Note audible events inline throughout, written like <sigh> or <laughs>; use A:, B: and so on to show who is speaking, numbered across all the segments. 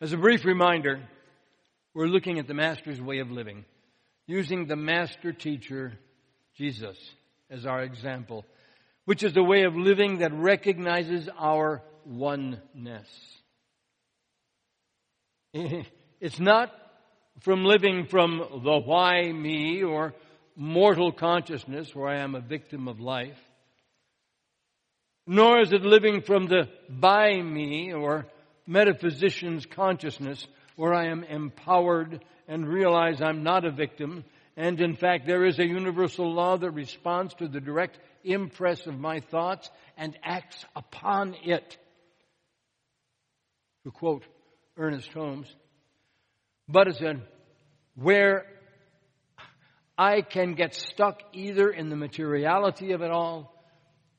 A: As a brief reminder, we're looking at the Master's way of living, using the Master teacher, Jesus, as our example, which is a way of living that recognizes our oneness. <laughs> It's not from living from the why me or mortal consciousness where I am a victim of life, nor is it living from the by me or metaphysician's consciousness where I am empowered and realize I'm not a victim. And in fact, there is a universal law that responds to the direct impress of my thoughts and acts upon it. To quote Ernest Holmes, but it's a where I can get stuck either in the materiality of it all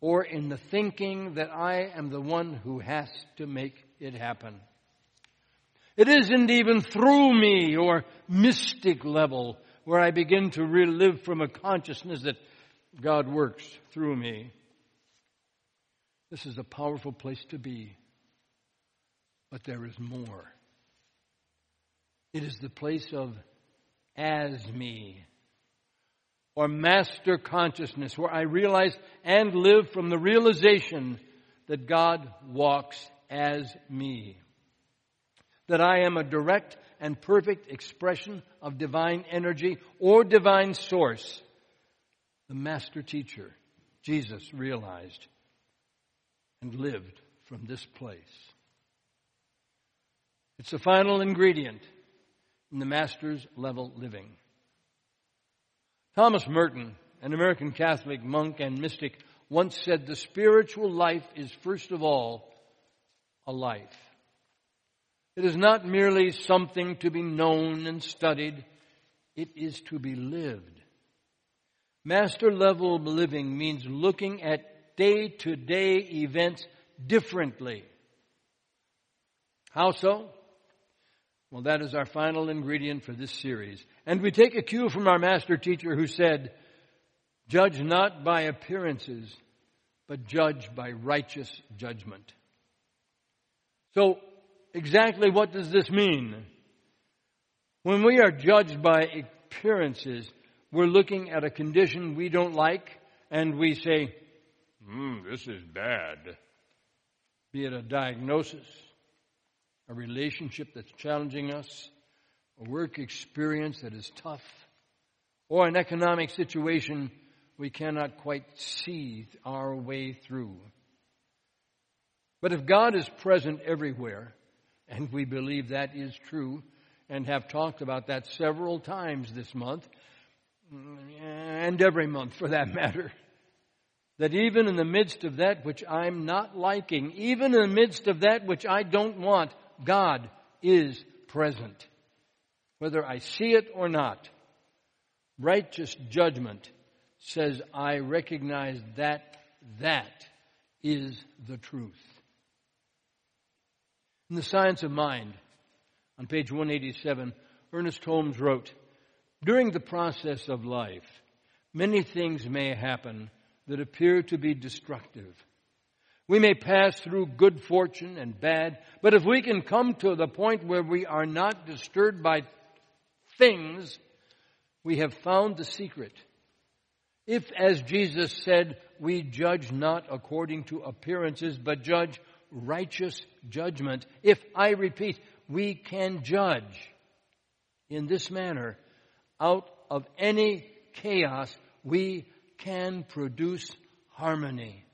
A: or in the thinking that I am the one who has to make it happen. It isn't even through me or mystic level where I begin to relive from a consciousness that God works through me. This is a powerful place to be. But there is more. It is the place of as me or master consciousness where I realize and live from the realization that God walks as me. That I am a direct and perfect expression of divine energy or divine source. The master teacher, Jesus, realized and lived from this place. It's the final ingredient in the master's level living. Thomas Merton, an American Catholic monk and mystic, once said the spiritual life is first of all a life. It is not merely something to be known and studied, it is to be lived. Master level living means looking at day to day events differently. How so? Well, that is our final ingredient for this series. And we take a cue from our master teacher who said, Judge not by appearances, but judge by righteous judgment. So, exactly what does this mean? When we are judged by appearances, we're looking at a condition we don't like and we say, hmm, this is bad. Be it a diagnosis, a relationship that's challenging us, a work experience that is tough, or an economic situation we cannot quite see our way through. But if God is present everywhere, and we believe that is true, and have talked about that several times this month, and every month for that <laughs> matter, that even in the midst of that which I'm not liking, even in the midst of that which I don't want, God is present. Whether I see it or not, righteous judgment says I recognize that that is the truth. In The Science of Mind, on page 187, Ernest Holmes wrote, During the process of life, many things may happen that appear to be destructive. We may pass through good fortune and bad, but if we can come to the point where we are not disturbed by things, we have found the secret. If, as Jesus said, we judge not according to appearances, but judge righteous judgment, if, I repeat, we can judge in this manner, out of any chaos, we can produce harmony.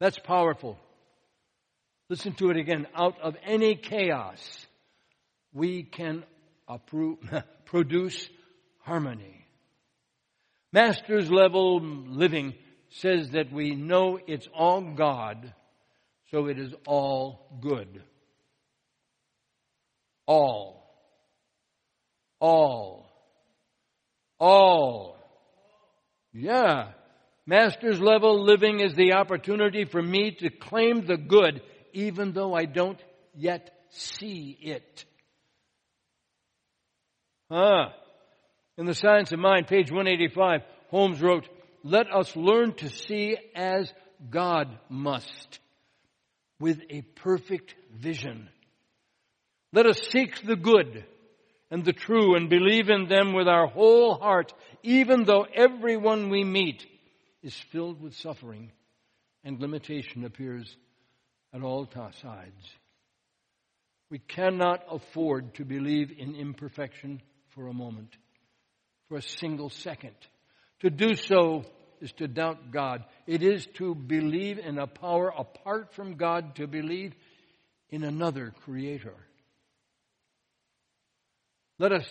A: That's powerful. Listen to it again. Out of any chaos, we can approve, <laughs> produce harmony. Master's level living says that we know it's all God, so it is all good. All. All. All. Yeah. Master's level living is the opportunity for me to claim the good even though I don't yet see it. Ah. In The Science of Mind, page 185, Holmes wrote, Let us learn to see as God must. with a perfect vision. Let us seek the good and the true and believe in them with our whole heart, even though everyone we meet is filled with suffering and limitation appears at all sides. We cannot afford to believe in imperfection for a moment, for a single second. To do so is to doubt God. It is to believe in a power apart from God, to believe in another creator. Let us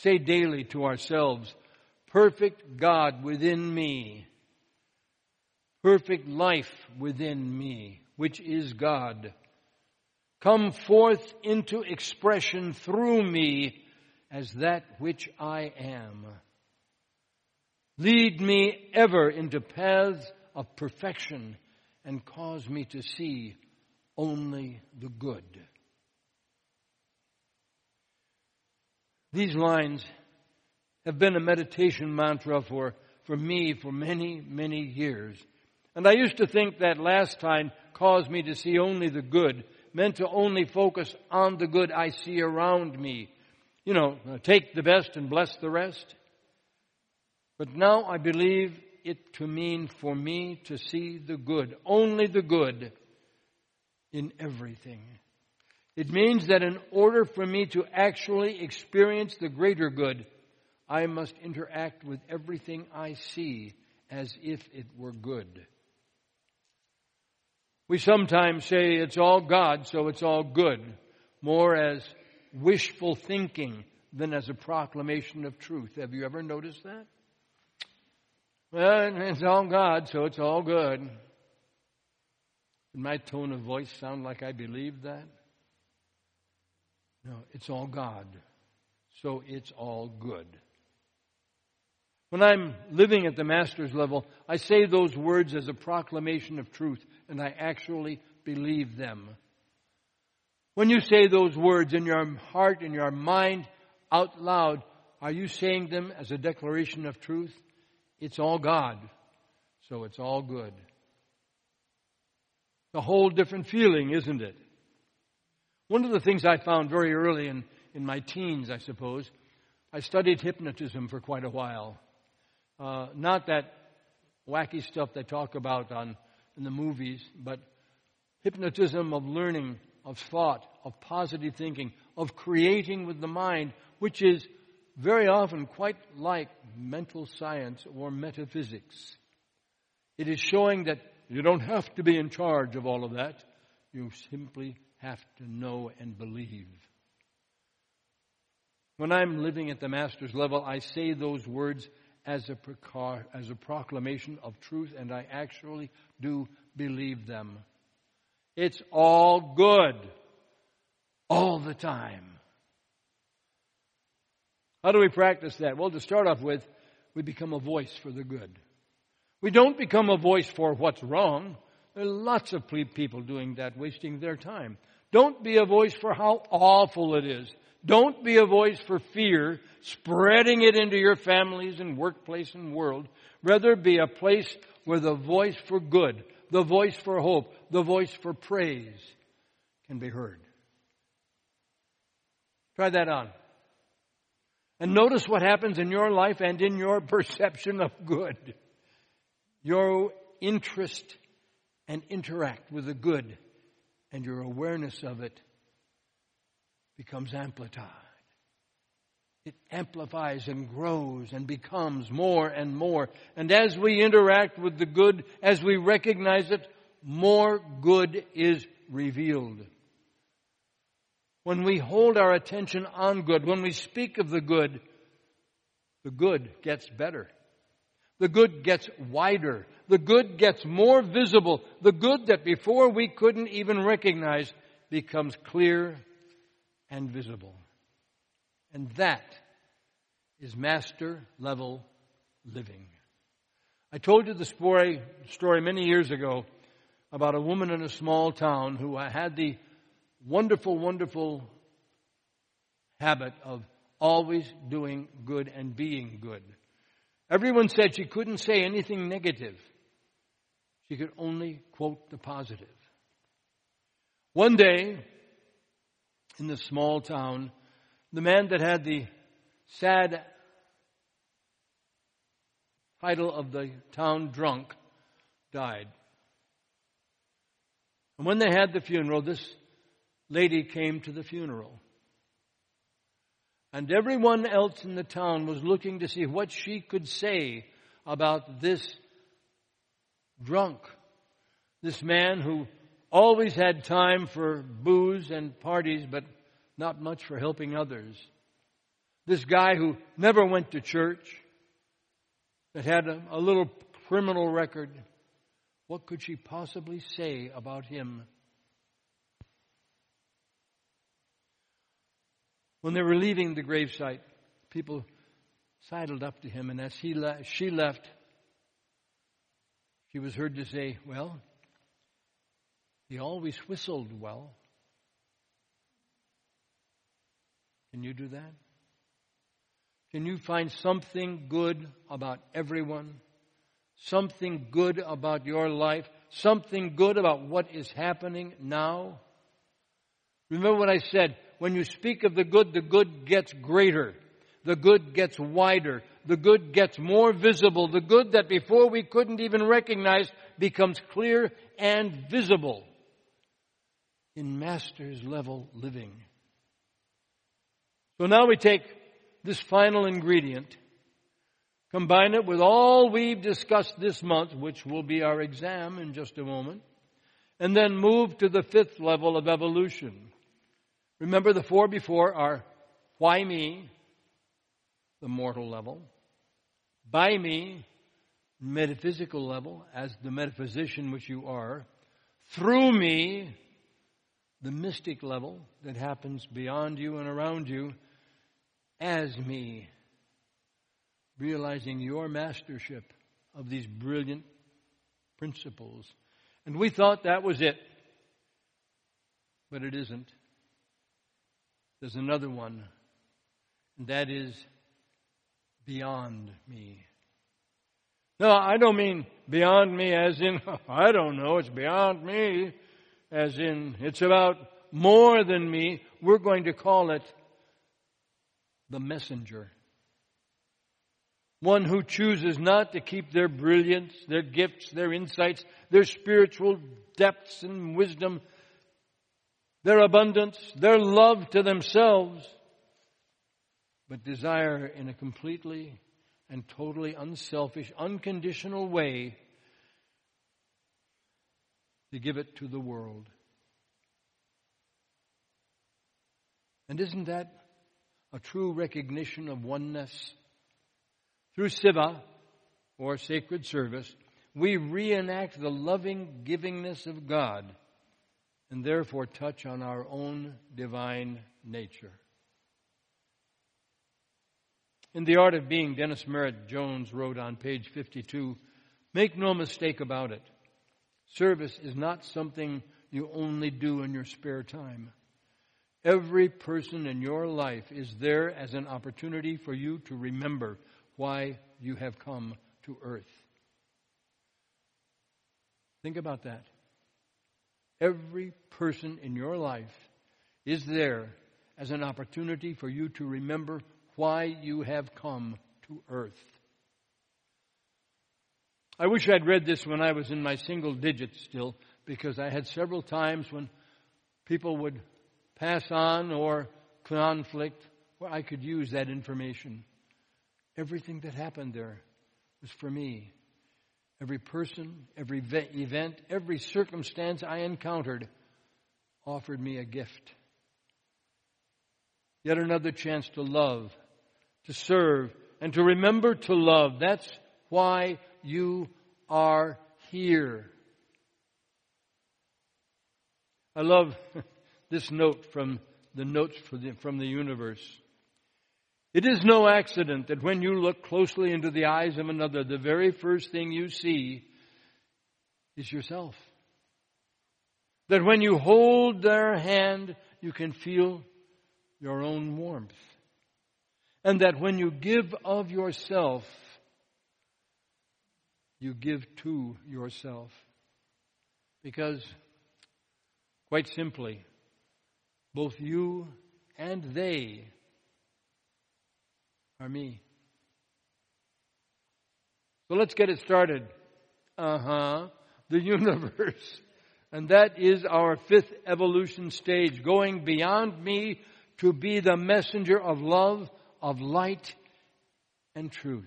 A: say daily to ourselves, perfect God within me, perfect life within me, which is God. Come forth into expression through me as that which I am. Lead me ever into paths of perfection and cause me to see only the good. These lines have been a meditation mantra for, for me for many, many years. And I used to think that last time caused me to see only the good, meant to only focus on the good I see around me. You know, take the best and bless the rest. But now I believe it to mean for me to see the good, only the good in everything. It means that in order for me to actually experience the greater good, I must interact with everything I see as if it were good. We sometimes say it's all God, so it's all good, more as wishful thinking than as a proclamation of truth. Have you ever noticed that? Well, it's all God, so it's all good. Did my tone of voice sound like I believed that? No, it's all God, so it's all good. When I'm living at the master's level, I say those words as a proclamation of truth, and I actually believe them. When you say those words in your heart, in your mind, out loud, are you saying them as a declaration of truth? It's all God, so it's all good. A whole different feeling, isn't it? One of the things I found very early in, in my teens, I suppose, I studied hypnotism for quite a while. Uh, not that wacky stuff they talk about on in the movies, but hypnotism of learning, of thought, of positive thinking, of creating with the mind, which is very often quite like mental science or metaphysics. It is showing that you don't have to be in charge of all of that. You simply have to know and believe. When I'm living at the master's level, I say those words as a, precar- as a proclamation of truth, and I actually do believe them. It's all good all the time. How do we practice that? Well, to start off with, we become a voice for the good. We don't become a voice for what's wrong. There are lots of people doing that, wasting their time. Don't be a voice for how awful it is. Don't be a voice for fear, spreading it into your families and workplace and world. Rather be a place where the voice for good, the voice for hope, the voice for praise can be heard. Try that on. And notice what happens in your life and in your perception of good. Your interest and interact with the good and your awareness of it becomes amplified. It amplifies and grows and becomes more and more. And as we interact with the good, as we recognize it, more good is revealed when we hold our attention on good, when we speak of the good, the good gets better. The good gets wider. The good gets more visible. The good that before we couldn't even recognize becomes clear and visible. And that is master level living. I told you the story, story many years ago about a woman in a small town who had the wonderful, wonderful habit of always doing good and being good. Everyone said she couldn't say anything negative. She could only quote the positive. One day, in the small town, the man that had the sad title of the town drunk died. And when they had the funeral, this lady came to the funeral. And everyone else in the town was looking to see what she could say about this drunk. This man who always had time for booze and parties, but not much for helping others. This guy who never went to church, that had a, a little criminal record. What could she possibly say about him? When they were leaving the gravesite, people sidled up to him, and as he le- she left, she was heard to say, Well, he always whistled well. Can you do that? Can you find something good about everyone? Something good about your life? Something good about what is happening now? Remember what I said. When you speak of the good, the good gets greater. The good gets wider. The good gets more visible. The good that before we couldn't even recognize becomes clear and visible in master's level living. So now we take this final ingredient, combine it with all we've discussed this month, which will be our exam in just a moment, and then move to the fifth level of evolution. Remember the four before are why me, the mortal level, by me, metaphysical level, as the metaphysician which you are, through me, the mystic level that happens beyond you and around you, as me, realizing your mastership of these brilliant principles. And we thought that was it. But it isn't. There's another one, and that is beyond me. No, I don't mean beyond me as in, <laughs> I don't know, it's beyond me, as in, it's about more than me. We're going to call it the messenger. One who chooses not to keep their brilliance, their gifts, their insights, their spiritual depths and wisdom, their abundance, their love to themselves, but desire in a completely and totally unselfish, unconditional way to give it to the world. And isn't that a true recognition of oneness. Through Seva, or sacred service, we reenact the loving givingness of God and therefore touch on our own divine nature. In The Art of Being, Dennis Merritt Jones wrote on page 52 Make no mistake about it. Service is not something you only do in your spare time. Every person in your life is there as an opportunity for you to remember why you have come to earth. Think about that. Every person in your life is there as an opportunity for you to remember why you have come to earth. I wish I'd read this when I was in my single digits still, because I had several times when people would pass on or conflict where I could use that information. Everything that happened there was for me. Every person, every event, every circumstance I encountered offered me a gift. Yet another chance to love, to serve, and to remember to love. That's why you are here. I love <laughs> this note from the notes from the universe. It is no accident that when you look closely into the eyes of another, the very first thing you see is yourself. That when you hold their hand, you can feel your own warmth. And that when you give of yourself, you give to yourself. Because Quite simply, both you and they are me. So let's get it started. Uh huh. The <laughs> universe. And that is our fifth evolution stage, going beyond me to be the messenger of love, of light, and truth.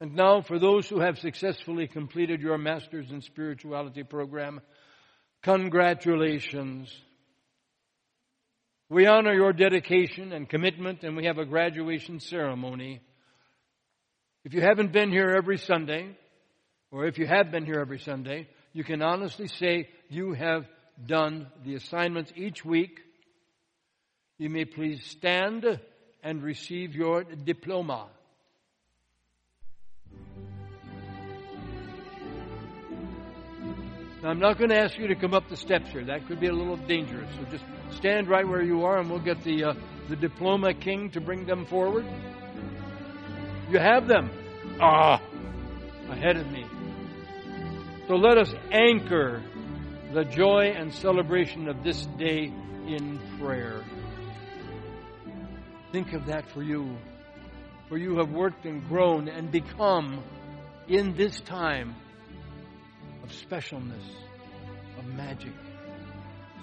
A: And now, for those who have successfully completed your Master's in Spirituality program, congratulations. We honor your dedication and commitment, and we have a graduation ceremony. If you haven't been here every Sunday, or if you have been here every Sunday, you can honestly say you have done the assignments each week. You may please stand and receive your diploma. Now, I'm not going to ask you to come up the steps here. That could be a little dangerous. So just stand right where you are, and we'll get the uh, the diploma king to bring them forward. You have them. Ah, ahead of me. So let us anchor the joy and celebration of this day in prayer. Think of that for you, for you have worked and grown and become in this time of specialness, of magic.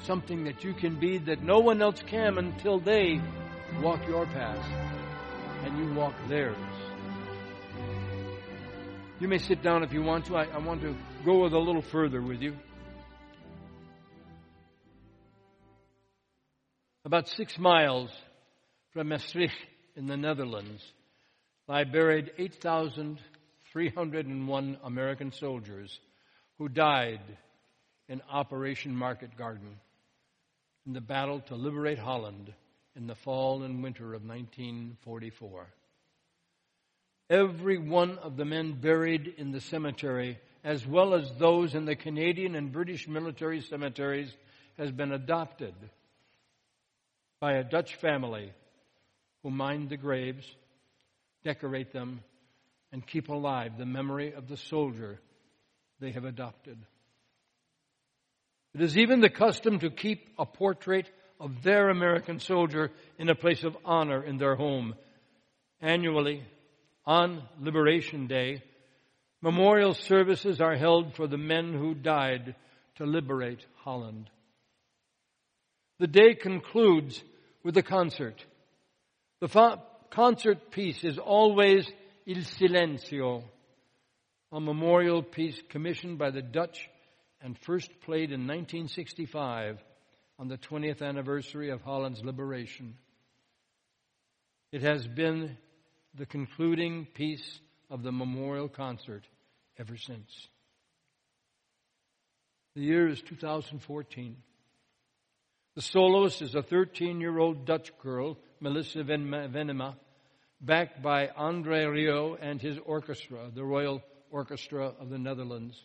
A: Something that you can be that no one else can until they walk your path and you walk theirs. You may sit down if you want to. I, I want to go a little further with you. About six miles from Maastricht in the Netherlands lie buried 8,301 American soldiers who died in Operation Market Garden in the battle to liberate Holland in the fall and winter of 1944. Every one of the men buried in the cemetery, as well as those in the Canadian and British military cemeteries, has been adopted by a Dutch family who mine the graves, decorate them, and keep alive the memory of the soldier they have adopted. It is even the custom to keep a portrait of their American soldier in a place of honor in their home. Annually, on Liberation Day, memorial services are held for the men who died to liberate Holland. The day concludes with a concert. The fa- concert piece is always Il Silenzio, a memorial piece commissioned by the Dutch and first played in 1965 on the 20th anniversary of Holland's liberation. It has been the concluding piece of the memorial concert ever since. The year is 2014. The soloist is a 13 year old Dutch girl, Melissa Venema, backed by Andre Rieu and his orchestra, the Royal Orchestra of the Netherlands.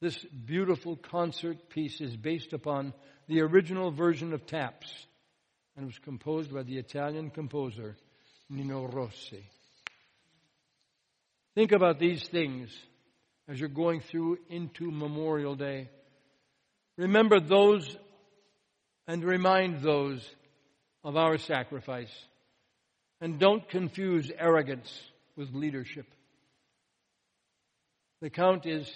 A: This beautiful concert piece is based upon the original version of Taps and was composed by the Italian composer Nino Rossi. Think about these things as you're going through into Memorial Day. Remember those and remind those of our sacrifice. And don't confuse arrogance with leadership. The count is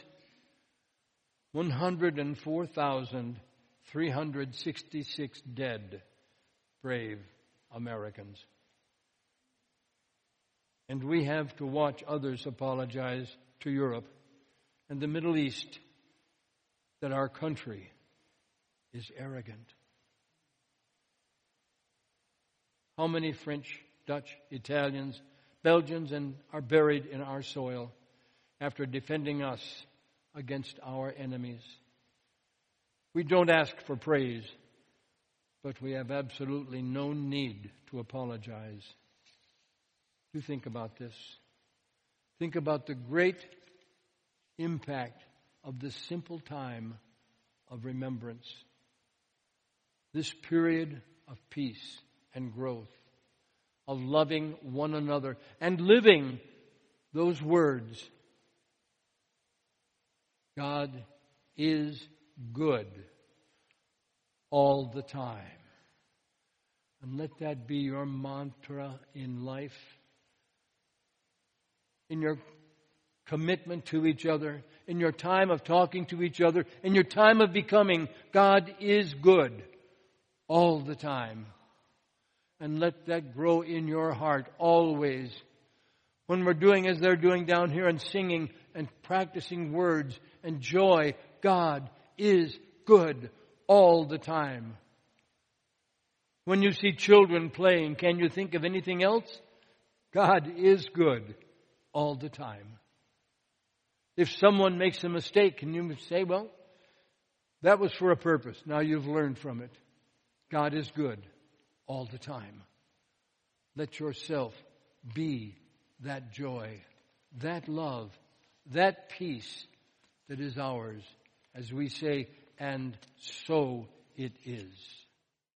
A: 104,366 dead, brave Americans. And we have to watch others apologize to Europe and the Middle East that our country is arrogant. How many French, Dutch, Italians, Belgians, and are buried in our soil after defending us against our enemies? We don't ask for praise, but we have absolutely no need to apologize. You think about this. Think about the great impact of this simple time of remembrance. This period of peace and growth, of loving one another and living those words God is good all the time. And let that be your mantra in life, in your commitment to each other, in your time of talking to each other, in your time of becoming. God is good all the time. And let that grow in your heart always. When we're doing as they're doing down here and singing and practicing words and joy, God is good all the time. When you see children playing, can you think of anything else? God is good all the time. If someone makes a mistake, can you say, well, that was for a purpose. Now you've learned from it. God is good all the time. Let yourself be that joy, that love, that peace that is ours as we say, and so it is.